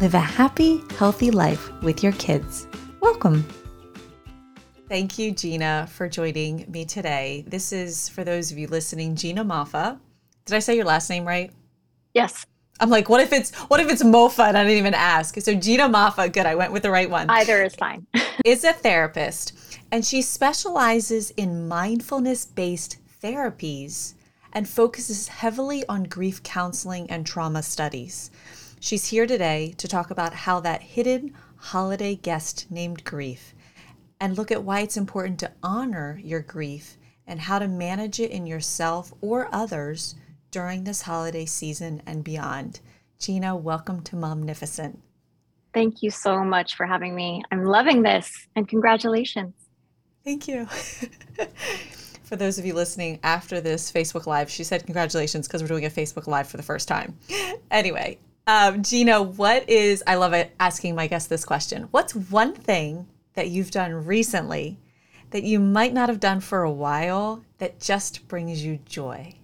live a happy, healthy life with your kids. Welcome. Thank you, Gina, for joining me today. This is, for those of you listening, Gina Moffa. Did I say your last name right? Yes. I'm like, what if it's what if it's Mofa and I didn't even ask? So Gina Moffa, good, I went with the right one. Either is fine. is a therapist and she specializes in mindfulness-based therapies and focuses heavily on grief counseling and trauma studies. She's here today to talk about how that hidden holiday guest named grief and look at why it's important to honor your grief and how to manage it in yourself or others during this holiday season and beyond. Gina, welcome to Momnificent. Thank you so much for having me. I'm loving this and congratulations. Thank you. for those of you listening after this Facebook Live, she said congratulations because we're doing a Facebook Live for the first time. Anyway, um, Gina, what is, I love it asking my guests this question. What's one thing that you've done recently that you might not have done for a while that just brings you joy?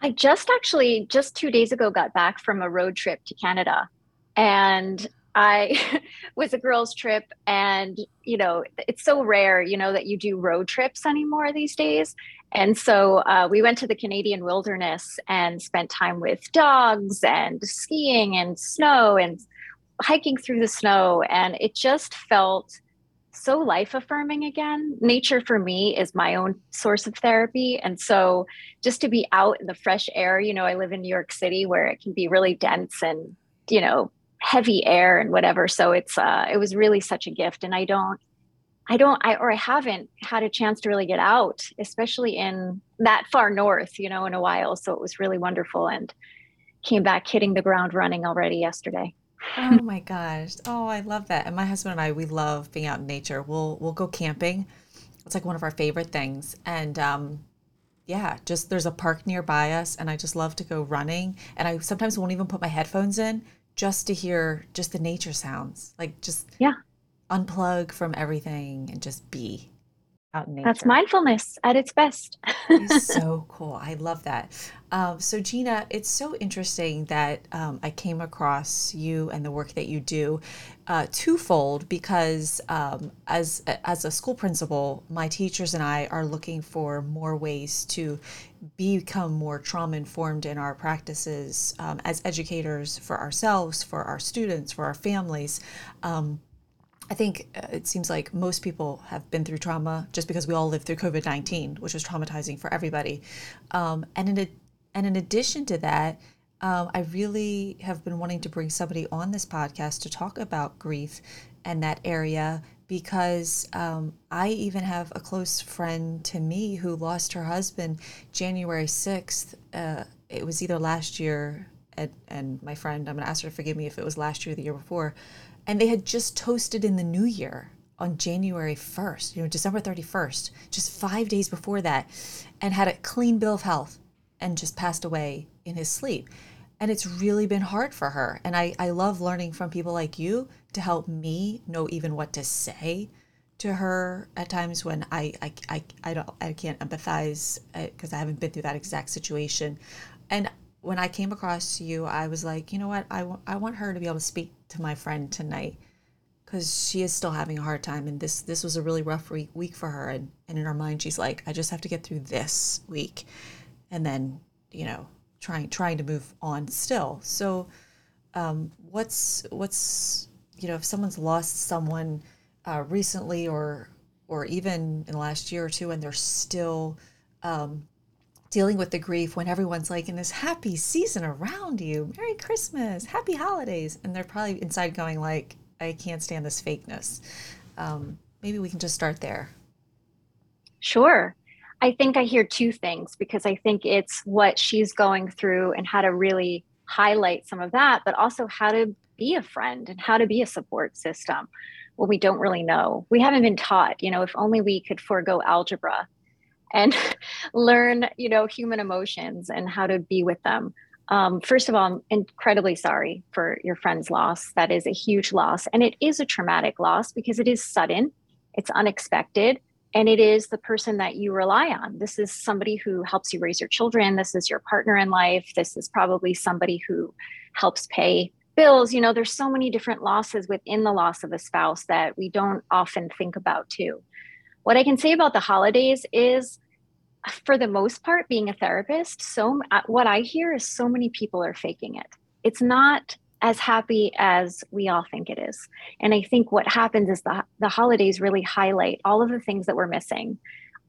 I just actually, just two days ago, got back from a road trip to Canada. And I was a girls' trip. And, you know, it's so rare, you know, that you do road trips anymore these days. And so uh, we went to the Canadian wilderness and spent time with dogs and skiing and snow and hiking through the snow. And it just felt so life affirming again. Nature for me is my own source of therapy. And so just to be out in the fresh air, you know, I live in New York City where it can be really dense and, you know, heavy air and whatever. So it's uh it was really such a gift. And I don't I don't I or I haven't had a chance to really get out, especially in that far north, you know, in a while. So it was really wonderful and came back hitting the ground running already yesterday. Oh my gosh. Oh, I love that. And my husband and I, we love being out in nature. We'll we'll go camping. It's like one of our favorite things. And um yeah, just there's a park nearby us and I just love to go running. And I sometimes won't even put my headphones in just to hear just the nature sounds. Like just yeah, unplug from everything and just be out in nature. That's mindfulness at its best. it's so cool. I love that. Um, so, Gina, it's so interesting that um, I came across you and the work that you do uh, twofold because um, as as a school principal, my teachers and I are looking for more ways to become more trauma informed in our practices um, as educators for ourselves, for our students, for our families. Um, I think uh, it seems like most people have been through trauma just because we all lived through COVID 19, which was traumatizing for everybody. Um, and, in a, and in addition to that, um, I really have been wanting to bring somebody on this podcast to talk about grief and that area because um, I even have a close friend to me who lost her husband January 6th. Uh, it was either last year, and, and my friend, I'm going to ask her to forgive me if it was last year or the year before and they had just toasted in the new year on January 1st, you know, December 31st, just five days before that, and had a clean bill of health and just passed away in his sleep. And it's really been hard for her. And I, I love learning from people like you to help me know even what to say to her at times when I, I, I, I don't I can't empathize because uh, I haven't been through that exact situation. And when I came across you, I was like, you know what? I, w- I want her to be able to speak to my friend tonight because she is still having a hard time. And this this was a really rough week, week for her. And, and in her mind, she's like, I just have to get through this week. And then, you know, trying trying to move on still. So um, what's what's you know if someone's lost someone uh, recently or or even in the last year or two and they're still um, dealing with the grief when everyone's like in this happy season around you. Merry christmas happy holidays. And they're probably inside going like i can't stand this fakeness. Um, maybe we can just start there. Sure. I think i hear two things because i think it's what she's going through and how to really highlight some of that but also how to be a friend and how to be a support system when we don't really know. We haven't been taught, you know, if only we could forego algebra and learn, you know, human emotions and how to be with them. Um, first of all, I'm incredibly sorry for your friend's loss. That is a huge loss. And it is a traumatic loss because it is sudden, it's unexpected, and it is the person that you rely on. This is somebody who helps you raise your children. This is your partner in life. This is probably somebody who helps pay bills. You know, there's so many different losses within the loss of a spouse that we don't often think about, too. What I can say about the holidays is for the most part being a therapist so uh, what i hear is so many people are faking it. It's not as happy as we all think it is. And i think what happens is the, the holidays really highlight all of the things that we're missing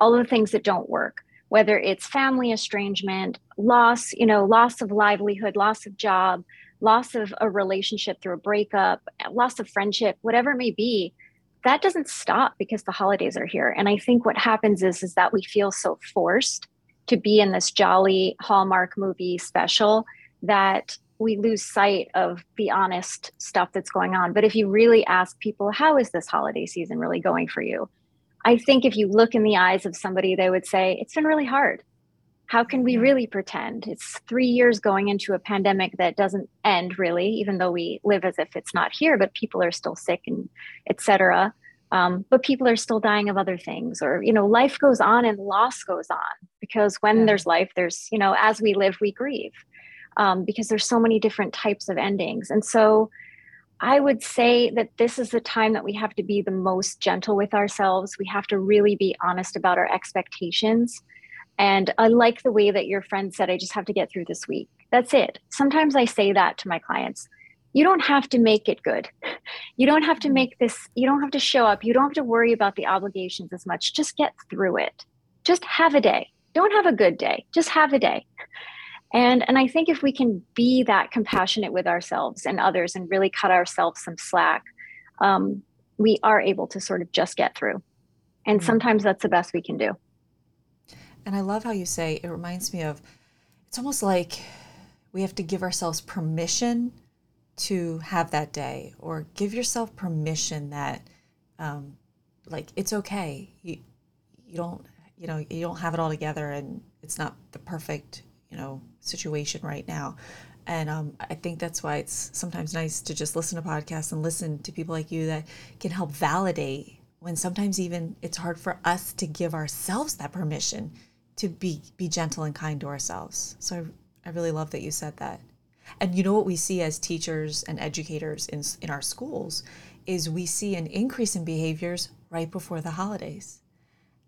all of the things that don't work whether it's family estrangement loss you know loss of livelihood loss of job loss of a relationship through a breakup loss of friendship whatever it may be that doesn't stop because the holidays are here. And i think what happens is is that we feel so forced to be in this jolly hallmark movie special that we lose sight of the honest stuff that's going on. But if you really ask people how is this holiday season really going for you? I think if you look in the eyes of somebody they would say it's been really hard how can we really pretend? It's three years going into a pandemic that doesn't end really even though we live as if it's not here but people are still sick and etc um, but people are still dying of other things or you know life goes on and loss goes on because when yeah. there's life there's you know as we live we grieve um, because there's so many different types of endings. And so i would say that this is the time that we have to be the most gentle with ourselves. We have to really be honest about our expectations and I like the way that your friend said, I just have to get through this week. That's it. Sometimes I say that to my clients. You don't have to make it good. You don't have to mm-hmm. make this, you don't have to show up. You don't have to worry about the obligations as much. Just get through it. Just have a day. Don't have a good day. Just have a day. And and I think if we can be that compassionate with ourselves and others and really cut ourselves some slack, um, we are able to sort of just get through. And mm-hmm. sometimes that's the best we can do. And I love how you say it reminds me of it's almost like we have to give ourselves permission to have that day or give yourself permission that um, like it's okay. You you don't you know you don't have it all together and it's not the perfect you know situation right now. And um, i think that's why it's sometimes nice to just listen to podcasts and listen to people like you that can help validate when sometimes even it's hard for us to give ourselves that permission to be be gentle and kind to ourselves. So I, I really love that you said that. And you know what we see as teachers and educators in in our schools is we see an increase in behaviors right before the holidays.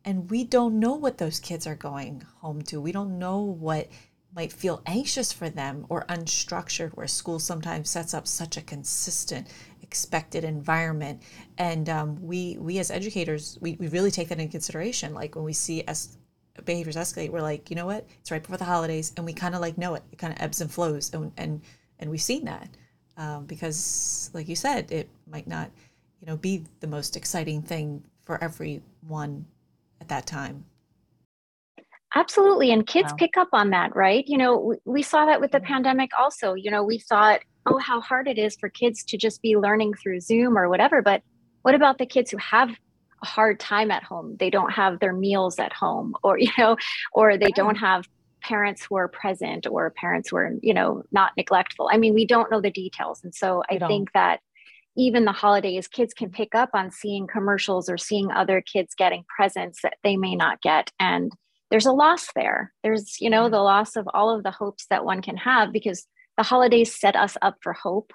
And we don't know what those kids are going home to. We don't know what might feel anxious for them or unstructured, where school sometimes sets up such a consistent, expected environment. And um, we, we as educators, we, we really take that into consideration. Like when we see as behaviors escalate, we're like, you know what? It's right before the holidays, and we kind of like know it. It kind of ebbs and flows, and and and we've seen that um, because, like you said, it might not, you know, be the most exciting thing for everyone at that time. Absolutely, and kids wow. pick up on that, right? You know, we, we saw that with the pandemic. Also, you know, we thought, oh, how hard it is for kids to just be learning through Zoom or whatever, but what about the kids who have a hard time at home. They don't have their meals at home or you know or they don't have parents who are present or parents who are you know not neglectful. I mean we don't know the details. And so i think that even the holidays kids can pick up on seeing commercials or seeing other kids getting presents that they may not get. And there's a loss there. There's you know the loss of all of the hopes that one can have because the holidays set us up for hope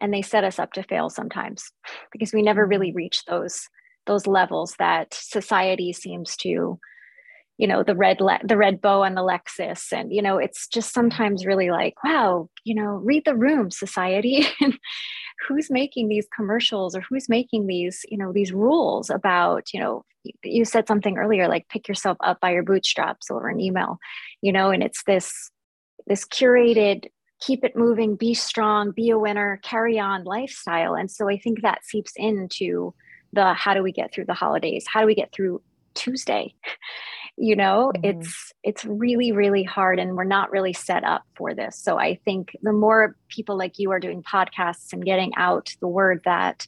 and they set us up to fail sometimes because we never really mm-hmm. reach those those levels that society seems to you know the red le- the red bow on the lexus. And you know it's just mm-hmm. sometimes really like wow you know read the room society. And who's making these commercials or who's making these you know these rules about you know you said something earlier like pick yourself up by your bootstraps over an email you know and it's this this curated keep it moving be strong be a winner carry on lifestyle. And so i think that seeps into the how do we get through the holidays? How do we get through Tuesday? you know mm-hmm. it's it's really really hard and we're not really set up for this so i think the more people like you are doing podcasts and getting out the word that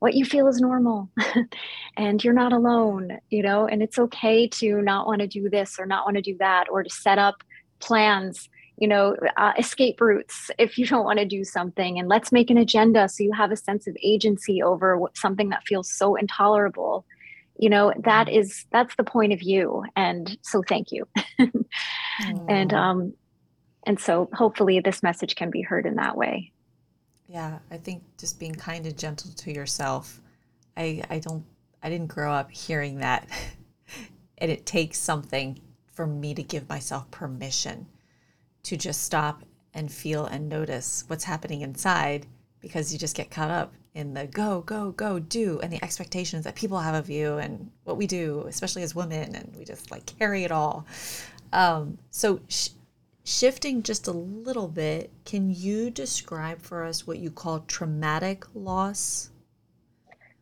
what you feel is normal and you're not alone you know and it's okay to not want to do this or not want to do that or to set up plans you know uh, escape routes if you don't want to do something and let's make an agenda so you have a sense of agency over something that feels so intolerable. You know that mm-hmm. that's the point of view and so thank you. And um and so hopefully this message can be heard in that way. Yeah i think just being kind and gentle to yourself i i don't i didn't grow up hearing that. And it takes something for me to give myself permission to just stop and feel and notice what's happening inside because you just get caught up in the go, go, go, do, and the expectations that people have of you and what we do, especially as women, and we just like carry it all. Um, so, sh- shifting just a little bit, can you describe for us what you call traumatic loss?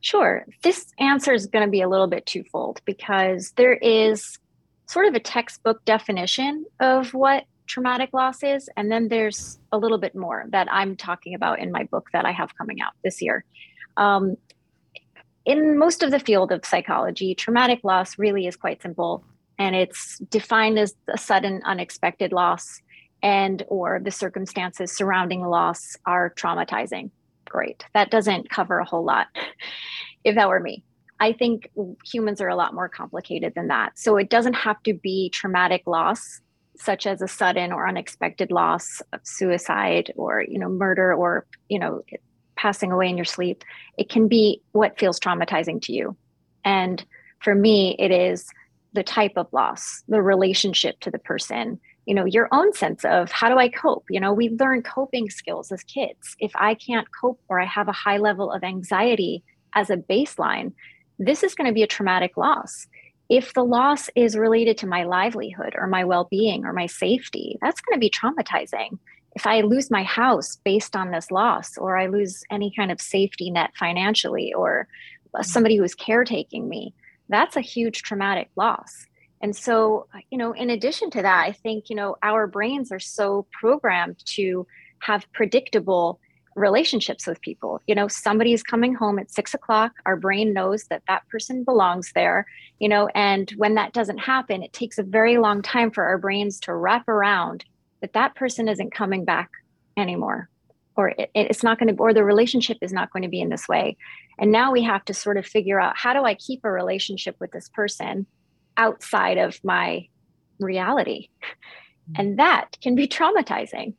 Sure. This answer is going to be a little bit twofold because there is sort of a textbook definition of what traumatic losses. And then there's a little bit more that I'm talking about in my book that I have coming out this year. Um, in most of the field of psychology, traumatic loss really is quite simple and it's defined as a sudden unexpected loss and or the circumstances surrounding loss are traumatizing. Great. That doesn't cover a whole lot if that were me. I think humans are a lot more complicated than that. So it doesn't have to be traumatic loss such as a sudden or unexpected loss of suicide or you know murder or you know passing away in your sleep it can be what feels traumatizing to you. And for me it is the type of loss the relationship to the person you know your own sense of how do i cope? You know we learn coping skills as kids. If i can't cope or i have a high level of anxiety as a baseline this is going to be a traumatic loss if the loss is related to my livelihood or my well being or my safety, that's going to be traumatizing. If I lose my house based on this loss, or I lose any kind of safety net financially, or mm-hmm. somebody who is caretaking me, that's a huge traumatic loss. And so, you know, in addition to that, I think, you know, our brains are so programmed to have predictable relationships with people. You know, somebody is coming home at six o'clock. Our brain knows that that person belongs there, you know, and when that doesn't happen, it takes a very long time for our brains to wrap around that that person isn't coming back anymore or it, it's not going to or the relationship is not going to be in this way and now we have to sort of figure out how do i keep a relationship with this person outside of my reality mm-hmm. and that can be traumatizing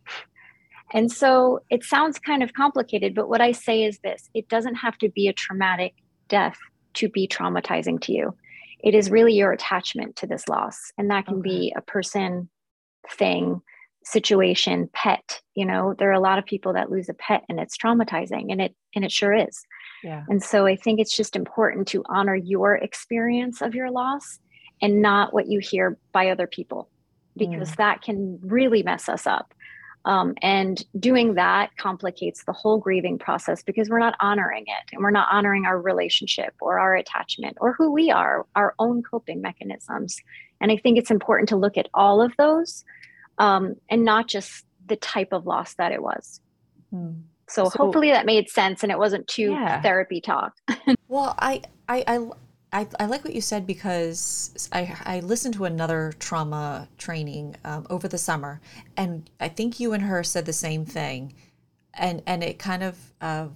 and so it sounds kind of complicated, but what I say is this it doesn't have to be a traumatic death to be traumatizing to you. It is really your attachment to this loss. And that can okay. be a person, thing, situation, pet. You know, there are a lot of people that lose a pet and it's traumatizing and it and it sure is. Yeah. And so I think it's just important to honor your experience of your loss and not what you hear by other people because mm. that can really mess us up. Um, and doing that complicates the whole grieving process because we're not honoring it and we're not honoring our relationship or our attachment or who we are, our own coping mechanisms. And I think it's important to look at all of those um, and not just the type of loss that it was. Hmm. So, so, hopefully that made sense and it wasn't too yeah. therapy talk. well, I, I, I I, I like what you said because I, I listened to another trauma training um, over the summer, and I think you and her said the same thing, and and it kind of uh,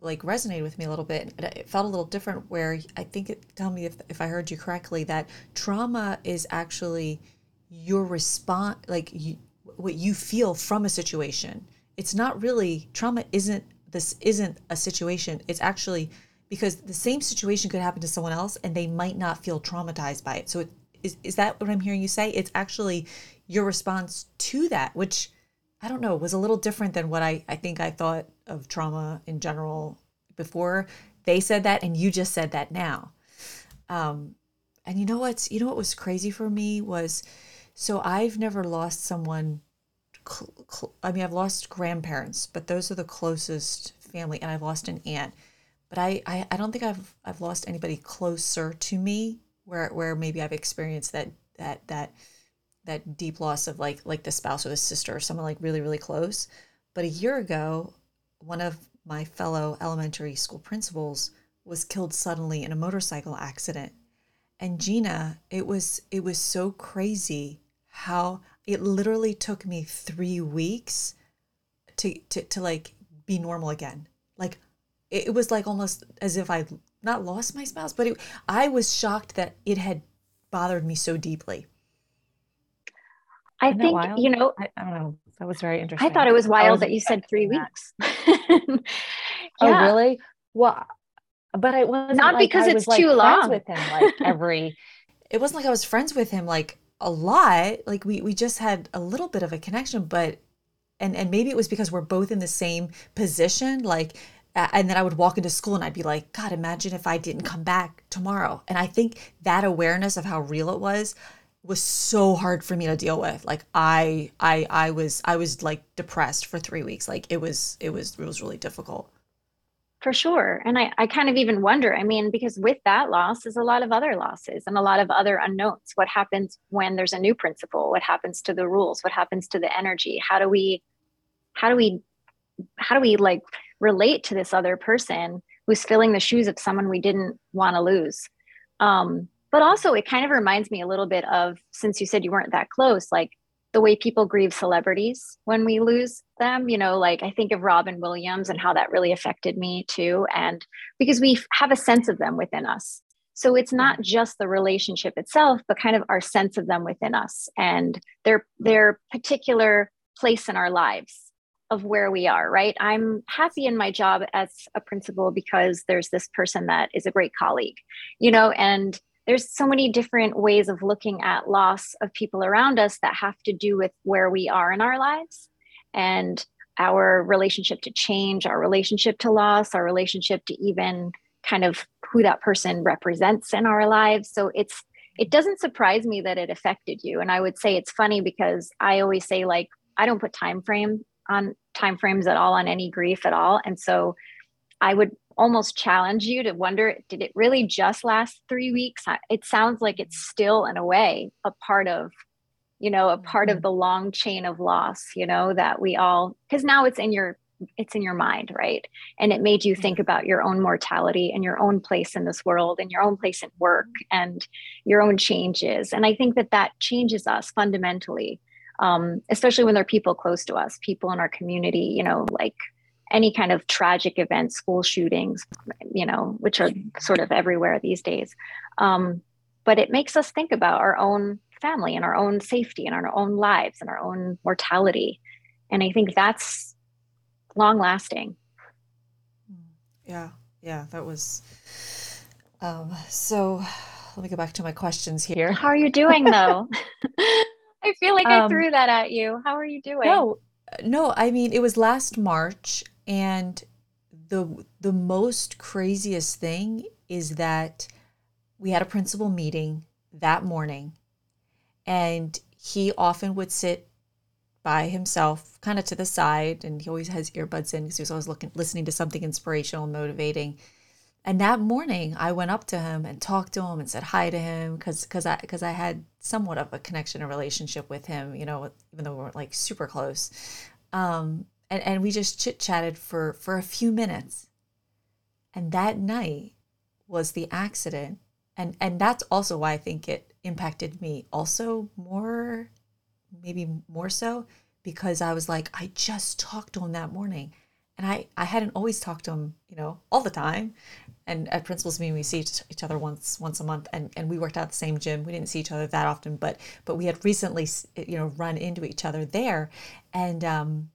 like resonated with me a little bit. It felt a little different. Where I think it tell me if if I heard you correctly that trauma is actually your response, like you, what you feel from a situation. It's not really trauma. Isn't this isn't a situation? It's actually because the same situation could happen to someone else and they might not feel traumatized by it. So it, is is that what I'm hearing you say? It's actually your response to that, which I don't know, was a little different than what I, I think I thought of trauma in general before they said that and you just said that now. Um, and you know what's you know what was crazy for me was so I've never lost someone cl- cl- I mean I've lost grandparents, but those are the closest family and I've lost an aunt but I, I, I don't think I've I've lost anybody closer to me where where maybe I've experienced that that that that deep loss of like like the spouse or the sister or someone like really really close. But a year ago one of my fellow elementary school principals was killed suddenly in a motorcycle accident. And gina it was it was so crazy how it literally took me three weeks to to, to like be normal again. Like it, it was like almost as if i not lost my spouse but it, i was shocked that it had bothered me so deeply I think, wild? you know, I, I don't know that was very interesting I thought it was wild was that you said three expecting that. weeks. Oh, really? Well, but it wasn't Not like because I it's was, like, too friends long. with him like every. it wasn't like I was friends with him like a lot. Like we we just had a little bit of a connection, but and and maybe it was because we're both in the same position. Like, a- and then I would walk into school and I'd be like, God, imagine if I didn't come back tomorrow. And I think that awareness of how real it was was so hard for me to deal with. Like I I I was I was like depressed for three weeks. Like it was it was it was really difficult. For sure. And I, I kind of even wonder, I mean, because with that loss is a lot of other losses and a lot of other unknowns. What happens when there's a new principal? What happens to the rules? What happens to the energy? How do we, how do we, how do we like relate to this other person who's filling the shoes of someone we didn't want to lose? Um, but also it kind of reminds me a little bit of, since you said you weren't that close, like the way people grieve celebrities when we lose them you know like i think of robin williams and how that really affected me too and because we have a sense of them within us so it's not just the relationship itself but kind of our sense of them within us and their their particular place in our lives of where we are right i'm happy in my job as a principal because there's this person that is a great colleague you know and there's so many different ways of looking at loss of people around us that have to do with where we are in our lives and our relationship to change, our relationship to loss, our relationship to even kind of who that person represents in our lives. So it's it doesn't surprise me that it affected you. And I would say it's funny because I always say like I don't put time frame on time frames at all on any grief at all. And so I would almost challenge you to wonder did it really just last three weeks? It sounds like it's still in a way a part of you know a part of mm-hmm. the long chain of loss you know that we all because now it's in your it's in your mind right? And it made you mm-hmm. think about your own mortality and your own place in this world and your own place in work mm-hmm. and your own changes. And i think that that changes us fundamentally um, especially when there are people close to us people in our community you know like any kind of tragic event, school shootings, you know, which are sort of everywhere these days. Um, but it makes us think about our own family and our own safety and our own lives and our own mortality. And I think that's long lasting. Yeah, yeah, that was. Um, so let me go back to my questions here. How are you doing though? I feel like I Um, threw that at you. How are you doing? No, no, I mean it was last March, and the the most craziest thing is that we had a principal meeting that morning, and he often would sit by himself, kind of to the side, and he always has earbuds in because he was always looking listening to something inspirational and motivating. And that morning, I went up to him and talked to him and said hi to him because because I because I had somewhat of a connection, a relationship with him, you know, even though we weren't like super close. Um, and and we just chit chatted for for a few minutes. And that night was the accident, and and that's also why I think it impacted me also more, maybe more so because I was like I just talked to him that morning and I, I hadn't always talked to him, you know, all the time. And at principals meeting, we see each, other once once a month, and, and we worked out the same gym. We didn't see each other that often, but but we had recently, you know, run into each other there, and um,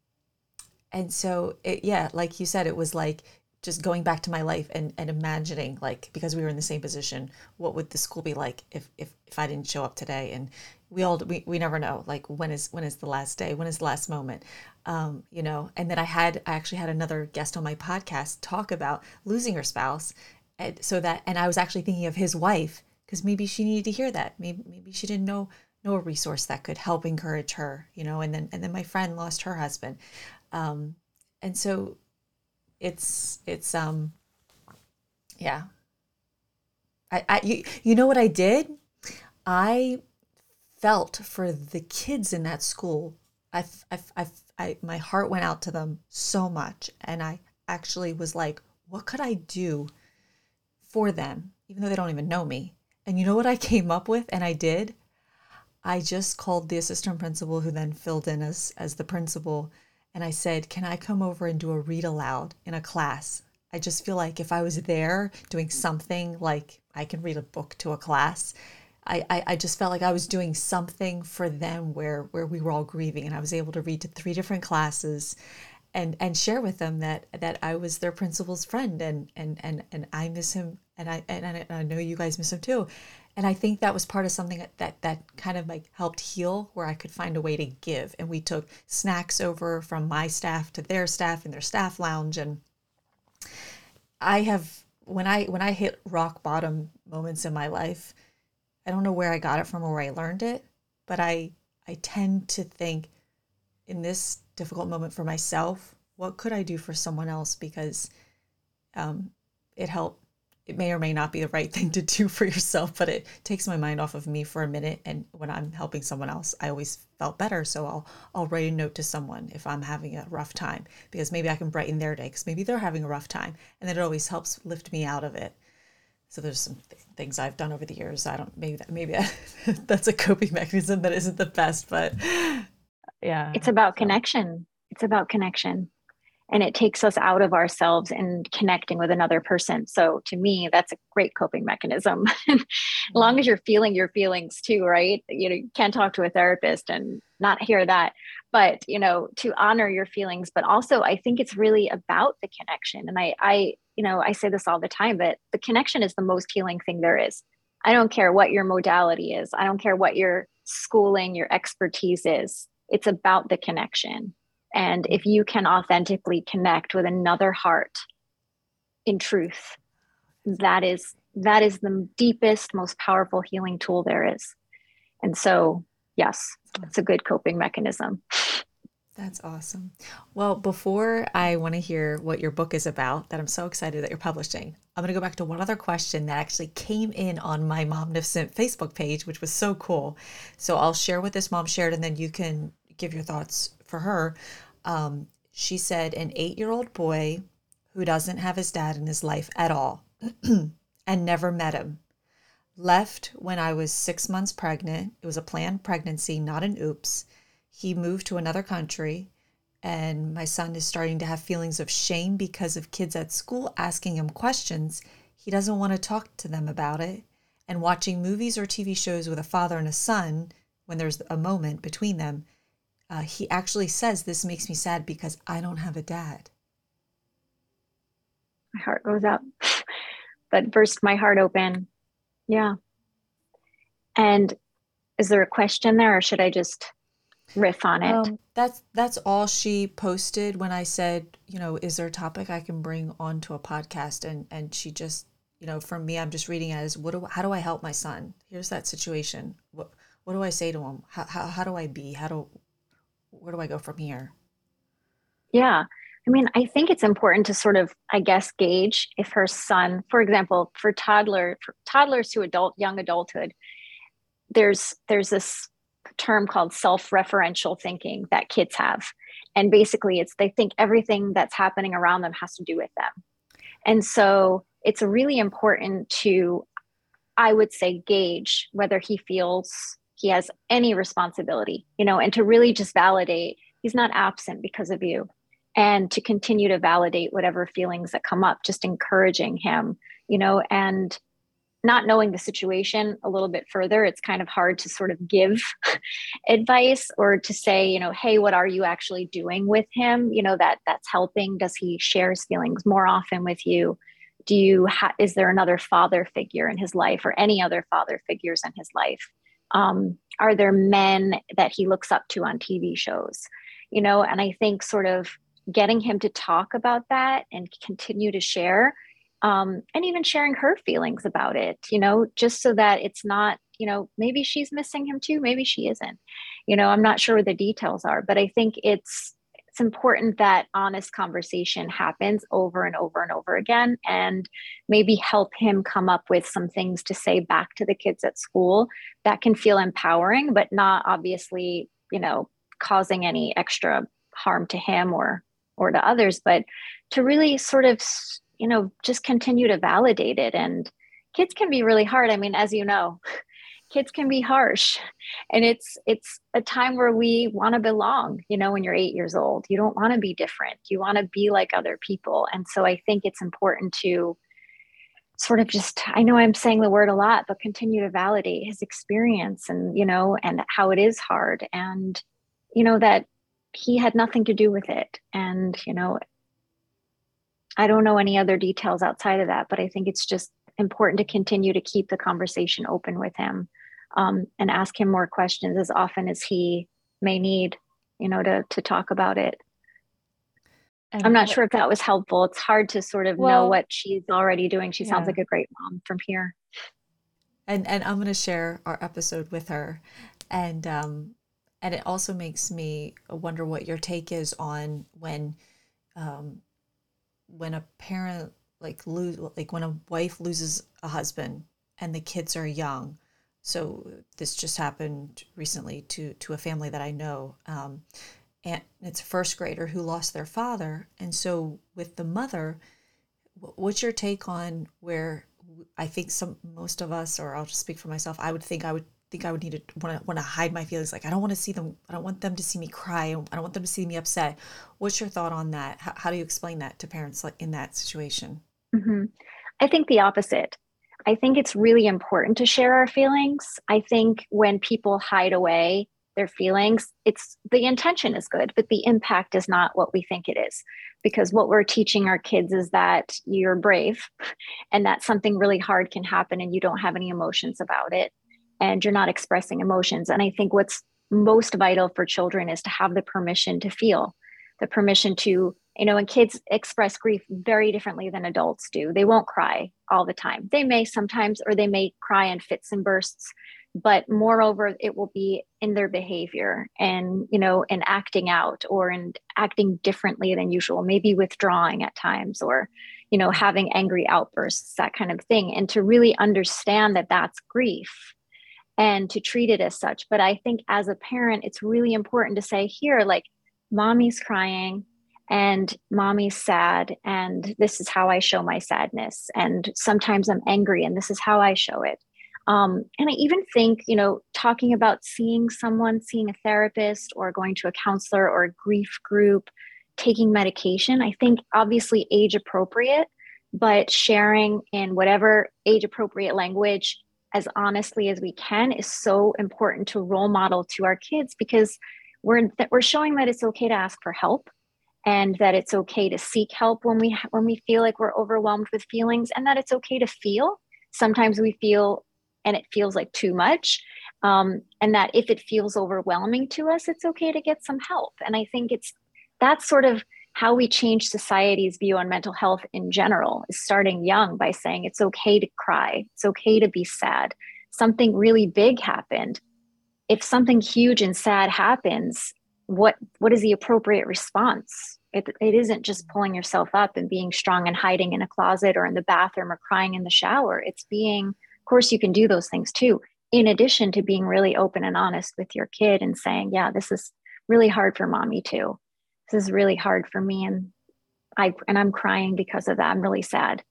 and so it, yeah, like you said, it was like just going back to my life and, and imagining like because we were in the same position, what would the school be like if if if I didn't show up today? And we all we, we never know like when is when is the last day when is the last moment um, you know? And then i had i actually had another guest on my podcast talk about losing her spouse and so that and i was actually thinking of his wife because maybe she needed to hear that. Maybe maybe she didn't know know a resource that could help encourage her you know? And then and then my friend lost her husband. Um, and so it's it's um yeah. I, I you, you know what i did? I felt for the kids in that school. I, I, I, I, my heart went out to them so much. And I actually was like, what could I do for them, even though they don't even know me? And you know what I came up with? And I did? I just called the assistant principal, who then filled in as, as the principal. And I said, Can I come over and do a read aloud in a class? I just feel like if I was there doing something like I can read a book to a class, I, I, I just felt like I was doing something for them where where we were all grieving and I was able to read to three different classes and and share with them that that I was their principal's friend and and and and I miss him and I and I, and I know you guys miss him too. And I think that was part of something that, that that kind of like helped heal where I could find a way to give. And we took snacks over from my staff to their staff in their staff lounge. And I have when I when I hit rock bottom moments in my life I don't know where I got it from or where I learned it but I I tend to think in this difficult moment for myself what could I do for someone else because um, it helped it may or may not be the right thing to do for yourself, but it takes my mind off of me for a minute. And when I'm helping someone else, I always felt better. So I'll I'll write a note to someone if I'm having a rough time because maybe I can brighten their day because maybe they're having a rough time, and then it always helps lift me out of it. So there's some th- things I've done over the years. I don't maybe that maybe that, that's a coping mechanism that isn't the best, but yeah, it's about connection. It's about connection and it takes us out of ourselves and connecting with another person. So to me, that's a great coping mechanism. as long as you're feeling your feelings too, right? You know, you can't talk to a therapist and not hear that, but you know, to honor your feelings. But also, I think it's really about the connection. And I, I, you know, I say this all the time, but the connection is the most healing thing there is. I don't care what your modality is. I don't care what your schooling, your expertise is. It's about the connection and if you can authentically connect with another heart in truth, that is that is the deepest, most powerful healing tool there is. And so, yes, it's a good coping mechanism. That's awesome. Well, before I want to hear what your book is about, that I'm so excited that you're publishing, I'm going to go back to one other question that actually came in on my Momnificent Facebook page, which was so cool. So I'll share what this mom shared and then you can give your thoughts for her. Um, she said, an eight year old boy who doesn't have his dad in his life at all and never met him. Left when I was six months pregnant. It was a planned pregnancy, not an oops. He moved to another country, and my son is starting to have feelings of shame because of kids at school asking him questions. He doesn't want to talk to them about it. And watching movies or TV shows with a father and a son, when there's a moment between them, uh, he actually says, This makes me sad because I don't have a dad. My heart goes out that burst my heart open. Yeah. And is there a question there or should I just riff on it? Um, that's that's all she posted when I said, you know, is there a topic I can bring onto a podcast? And and she just, you know, for me, I'm just reading it as what do how do I help my son? Here's that situation. What what do I say to him? How how, how do I be? How do where do I go from here? Yeah. I mean, I think it's important to sort of, I guess, gauge if her son, for example, for toddler, for toddlers to adult, young adulthood, there's there's this term called self-referential thinking that kids have. And basically it's they think everything that's happening around them has to do with them. And so it's really important to, I would say, gauge whether he feels he has any responsibility, you know, and to really just validate he's not absent because of you. And to continue to validate whatever feelings that come up, just encouraging him, you know, and not knowing the situation a little bit further, it's kind of hard to sort of give advice or to say, you know, hey, what are you actually doing with him? You know, that that's helping. Does he share his feelings more often with you? Do you ha- is there another father figure in his life or any other father figures in his life? um, are there men that he looks up to on tv shows you know and i think sort of getting him to talk about that and continue to share um, and even sharing her feelings about it you know just so that it's not you know maybe she's missing him too maybe she isn't. You know i'm not sure what the details are but i think it's it's important that honest conversation happens over and over and over again and maybe help him come up with some things to say back to the kids at school that can feel empowering but not obviously you know causing any extra harm to him or or to others but to really sort of you know just continue to validate it. And kids can be really hard. I mean as you know kids can be harsh. And it's it's a time where we want to belong you know when you're 8 years old. You don't want to be different. You want to be like other people. And so i think it's important to sort of just i know i'm saying the word a lot but continue to validate his experience and you know and how it is hard. And you know that he had nothing to do with it. And you know i don't know any other details outside of that but i think it's just important to continue to keep the conversation open with him um, and ask him more questions as often as he may need, you know, to to talk about it. And I'm not sure if that was helpful. It's hard to sort of well, know what she's already doing. She yeah. sounds like a great mom from here. And and I'm going to share our episode with her, and um, and it also makes me wonder what your take is on when, um, when a parent like lose like when a wife loses a husband and the kids are young. So this just happened recently to to a family that i know um, and it's a first grader who lost their father. And so with the mother what's your take on where i think some most of us or i'll just speak for myself i would think i would think I would need to want to want to hide my feelings. Like I don't want to see them. I don't want them to see me cry. I don't want them to see me upset. What's your thought on that? How, how do you explain that to parents like in that situation? Mm-hmm. I think the opposite. I think it's really important to share our feelings. I think when people hide away their feelings, it's the intention is good, but the impact is not what we think it is. Because what we're teaching our kids is that you're brave and that something really hard can happen and you don't have any emotions about it and you're not expressing emotions. And I think what's most vital for children is to have the permission to feel, the permission to, you know, and kids express grief very differently than adults do. They won't cry all the time. They may sometimes, or they may cry in fits and bursts, but moreover, it will be in their behavior and, you know, in acting out or in acting differently than usual, maybe withdrawing at times or, you know, having angry outbursts, that kind of thing. And to really understand that that's grief and to treat it as such. But I think as a parent, it's really important to say, here, like, mommy's crying and mommy's sad, and this is how I show my sadness. And sometimes I'm angry, and this is how I show it. Um, and I even think, you know, talking about seeing someone, seeing a therapist, or going to a counselor or a grief group, taking medication, I think obviously age appropriate, but sharing in whatever age appropriate language as honestly as we can is so important to role model to our kids because we're that we're showing that it's okay to ask for help and that it's okay to seek help when we when we feel like we're overwhelmed with feelings and that it's okay to feel. Sometimes we feel and it feels like too much um, and that if it feels overwhelming to us it's okay to get some help. And i think it's that's sort of how we change society's view on mental health in general is starting young by saying it's okay to cry, it's okay to be sad. Something really big happened. If something huge and sad happens, what what is the appropriate response? It, it isn't just pulling yourself up and being strong and hiding in a closet or in the bathroom or crying in the shower. It's being, of course, you can do those things too, in addition to being really open and honest with your kid and saying, yeah, this is really hard for mommy too this is really hard for me and i and i'm crying because of that. I'm really sad.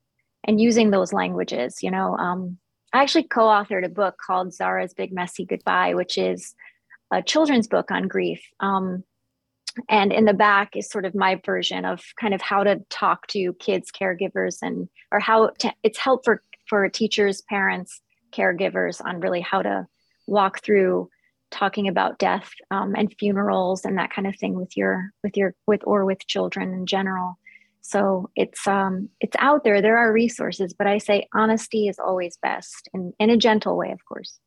And using those languages you know um, i actually co-authored a book called zara's big messy goodbye which is a children's book on grief. Um, and in the back is sort of my version of kind of how to talk to kids caregivers and or how to, it's help for for teachers parents caregivers on really how to walk through talking about death um, and funerals and that kind of thing with your with your with or with children in general. So it's um it's out there. There are resources but i say honesty is always best and in a gentle way of course.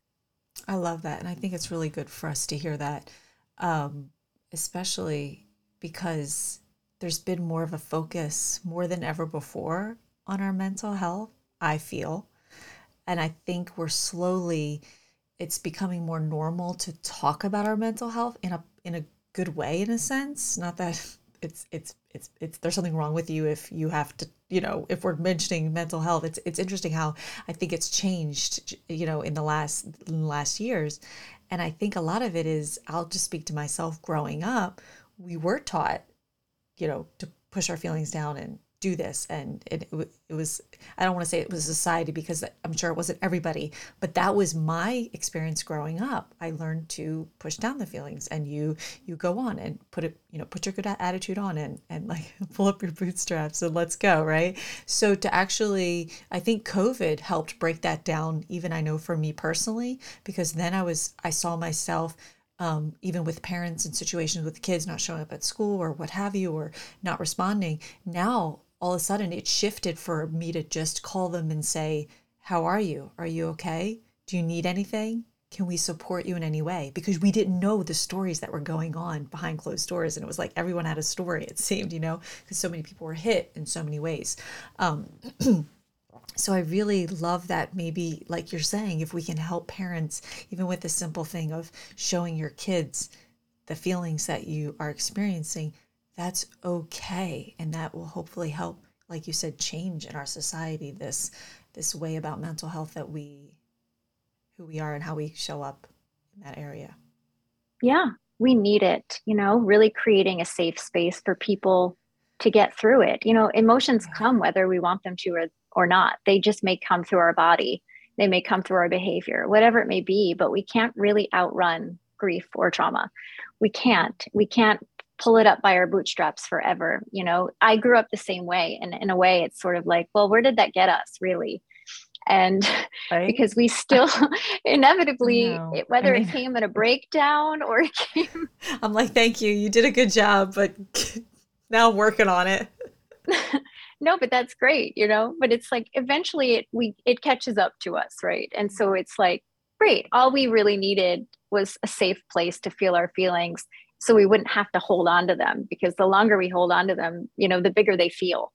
I love that and i think it's really good for us to hear that um especially because there's been more of a focus more than ever before on our mental health i feel. And i think we're slowly it's becoming more normal to talk about our mental health in a in a good way in a sense. Not that it's it's it's it's there's something wrong with you if you have to you know if we're mentioning mental health it's it's interesting how i think it's changed you know in the last in the last years. And i think a lot of it is i'll just speak to myself growing up we were taught you know to push our feelings down and do this. And it, it was i don't want to say it was society because i'm sure it wasn't everybody but that was my experience growing up. I learned to push down the feelings and you you go on and put it you know put your good attitude on and and like pull up your bootstraps and let's go right? So to actually i think covid helped break that down even i know for me personally because then i was i saw myself um, even with parents and situations with kids not showing up at school or what have you, or not responding. Now all of a sudden it shifted for me to just call them and say, How are you? Are you okay? Do you need anything? Can we support you in any way? Because we didn't know the stories that were going on behind closed doors. And it was like everyone had a story, it seemed, you know, because so many people were hit in so many ways. Um, so I really love that maybe, like you're saying, if we can help parents, even with the simple thing of showing your kids the feelings that you are experiencing, that's okay and that will hopefully help like you said change in our society this this way about mental health that we who we are and how we show up in that area. Yeah we need it you know really creating a safe space for people to get through it. You know emotions yeah. come whether we want them to or, or not. They just may come through our body. They may come through our behavior whatever it may be but we can't really outrun grief or trauma. We can't. We can't pull it up by our bootstraps forever. You know, I grew up the same way. And in a way, it's sort of like, well, where did that get us really? And right? because we still inevitably, it, whether I mean, it came at a breakdown or it came. I'm like, thank you. You did a good job, but now I'm working on it. no, but that's great, you know, but it's like eventually it, we, it catches up to us. Right. And so it's like, great. All we really needed was a safe place to feel our feelings so we wouldn't have to hold on to them because the longer we hold on to them you know the bigger they feel.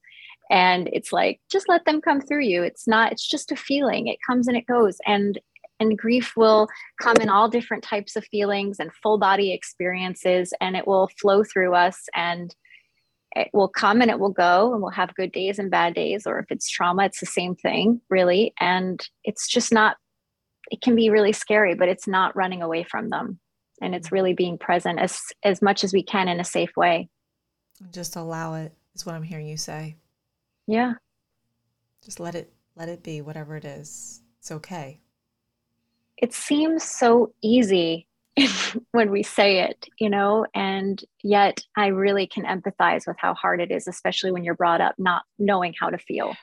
And it's like just let them come through you. It's not it's just a feeling. It comes and it goes. And and grief will come in all different types of feelings and full body experiences and it will flow through us and it will come and it will go and we'll have good days and bad days or if it's trauma it's the same thing really. And it's just not it can be really scary but it's not running away from them and it's really being present as as much as we can in a safe way. Just allow it is what i'm hearing you say. Yeah. Just let it let it be whatever it is. It's okay. It seems so easy when we say it you know and yet i really can empathize with how hard it is especially when you're brought up not knowing how to feel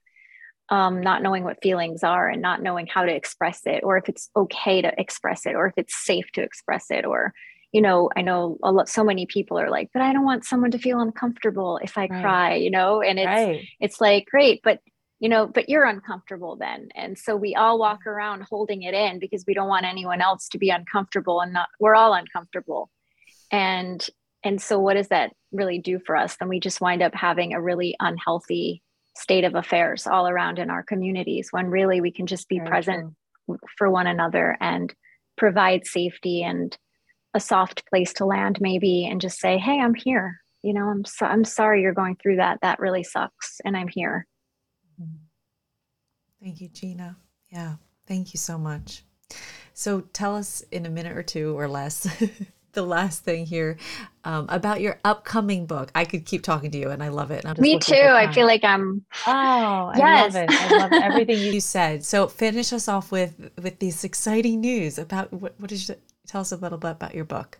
um, not knowing what feelings are and not knowing how to express it or if it's okay to express it or if it's safe to express it or you know i know a lot so many people are like but i don't want someone to feel uncomfortable if i right. cry you know and it's right. it's like great but you know but you're uncomfortable then and so we all walk around holding it in because we don't want anyone else to be uncomfortable and not we're all uncomfortable and and so what does that really do for us then we just wind up having a really unhealthy state of affairs all around in our communities when really we can just be Very present true. for one another and provide safety and a soft place to land maybe and just say hey i'm here. You know i'm so i'm sorry you're going through that. That really sucks and i'm here. Mm-hmm. thank you gina. Yeah thank you so much. So tell us in a minute or two or less the last thing here um, about your upcoming book. I could keep talking to you, and I love it. Me too. I feel like I'm. Oh, yes. I love it. I love everything you said. So finish us off with with this exciting news about what, what did you tell us a little bit about your book?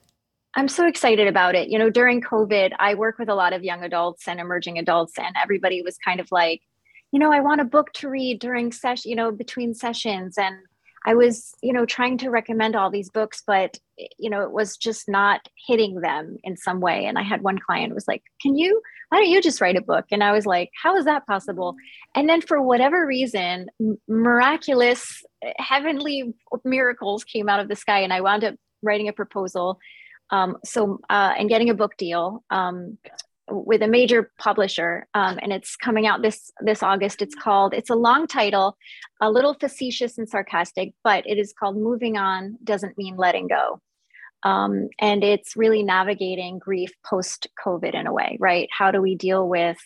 I'm so excited about it. You know, during COVID, I work with a lot of young adults and emerging adults, and everybody was kind of like, you know, I want a book to read during session, you know, between sessions, and I was, you know, trying to recommend all these books, but you know, it was just not hitting them in some way. And I had one client was like, "Can you? Why don't you just write a book?" And I was like, "How is that possible?" And then for whatever reason, miraculous, heavenly miracles came out of the sky, and I wound up writing a proposal. Um, so uh, and getting a book deal. Um, with a major publisher um, and it's coming out this this august it's called it's a long title a little facetious and sarcastic but it is called moving on doesn't mean letting go Um, and it's really navigating grief post COVID in a way, right? How do we deal with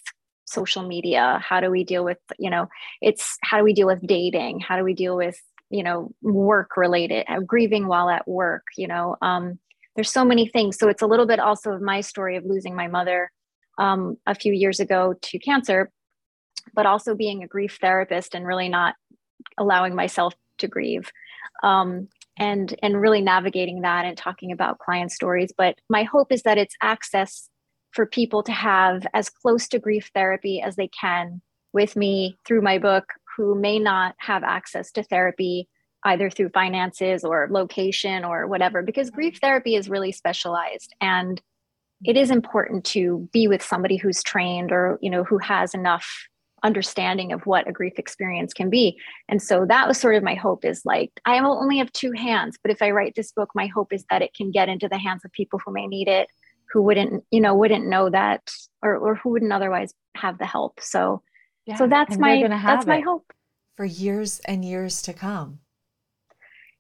social media? How do we deal with, you know, it's how do we deal with dating? How do we deal with, you know, work related, uh, grieving while at work? You know, um, there's so many things. So it's a little bit also of my story of losing my mother um, a few years ago to cancer, but also being a grief therapist and really not allowing myself to grieve. Um, and and really navigating that and talking about client stories but my hope is that it's access for people to have as close to grief therapy as they can with me through my book who may not have access to therapy either through finances or location or whatever because grief therapy is really specialized and it is important to be with somebody who's trained or you know who has enough understanding of what a grief experience can be. And so that was sort of my hope is like, I only have two hands, but if I write this book, my hope is that it can get into the hands of people who may need it, who wouldn't, you know, wouldn't know that or, or who wouldn't otherwise have the help. So, yeah, so that's my, that's my hope. For years and years to come.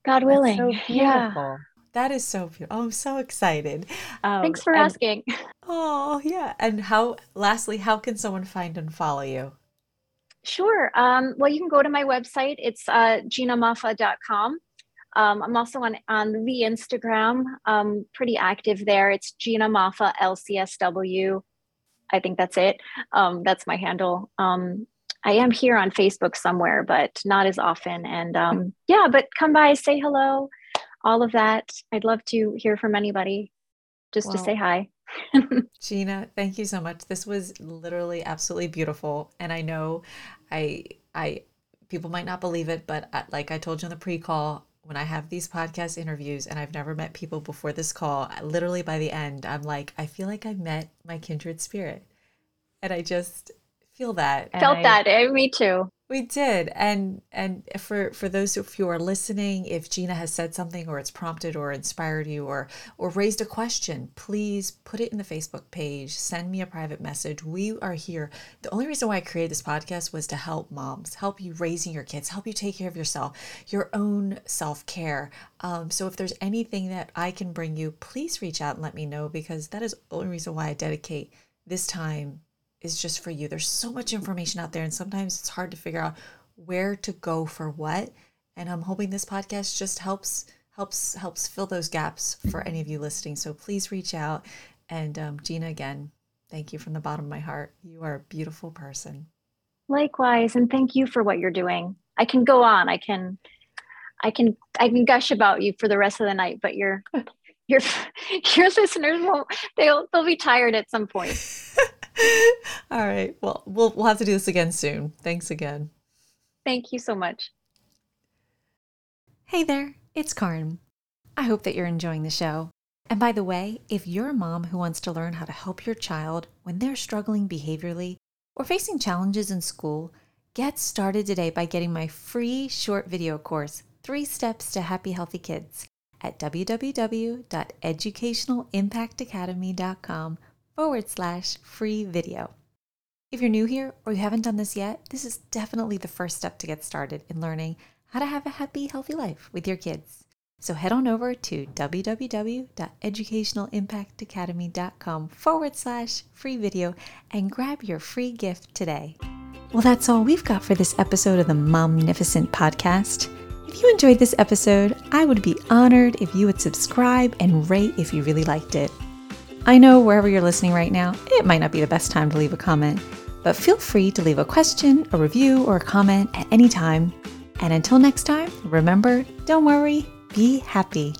God willing. So yeah. That is so beautiful. Oh, I'm so excited. Um, Thanks for and, asking. Oh, yeah. And how, lastly, how can someone find and follow you? Sure. Um, well, you can go to my website. It's uh, ginamoffa.com. Um, I'm also on, on the Instagram, um, pretty active there. It's Gina Moffa LCSW. I think that's it. Um, that's my handle. Um, I am here on Facebook somewhere, but not as often. And um, yeah, but come by, say hello, all of that. I'd love to hear from anybody just well, to say hi. Gina, thank you so much. This was literally absolutely beautiful. And I know I, I, people might not believe it, but I, like I told you in the pre call, when I have these podcast interviews and I've never met people before this call, literally by the end, I'm like, I feel like I met my kindred spirit. And I just feel that. Felt I, that. Eh? Me too. We did, and and for for those of you who are listening, if Gina has said something or it's prompted or inspired you or or raised a question, please put it in the Facebook page. Send me a private message. We are here. The only reason why I created this podcast was to help moms, help you raising your kids, help you take care of yourself, your own self care. Um, so if there's anything that I can bring you, please reach out and let me know because that is the only reason why I dedicate this time is just for you. There's so much information out there, and sometimes it's hard to figure out where to go for what. And I'm hoping this podcast just helps helps helps fill those gaps for any of you listening. So please reach out. And um, Gina, again, thank you from the bottom of my heart. You are a beautiful person. Likewise, and thank you for what you're doing. I can go on. I can, I can, I can gush about you for the rest of the night. But your, your, your listeners won't. They'll they'll be tired at some point. All right. Well, we'll we'll have to do this again soon. Thanks again. Thank you so much. Hey there, it's Karin. I hope that you're enjoying the show. And by the way, if you're a mom who wants to learn how to help your child when they're struggling behaviorally or facing challenges in school, get started today by getting my free short video course, Three Steps to Happy Healthy Kids, at www.educationalimpactacademy.com forward slash free video. If you're new here or you haven't done this yet, this is definitely the first step to get started in learning how to have a happy, healthy life with your kids. So head on over to www.educationalimpactacademy.com forward slash free video and grab your free gift today. Well, that's all we've got for this episode of the Momnificent podcast. If you enjoyed this episode, I would be honored if you would subscribe and rate if you really liked it. I know wherever you're listening right now, it might not be the best time to leave a comment, but feel free to leave a question, a review, or a comment at any time. And until next time, remember don't worry, be happy.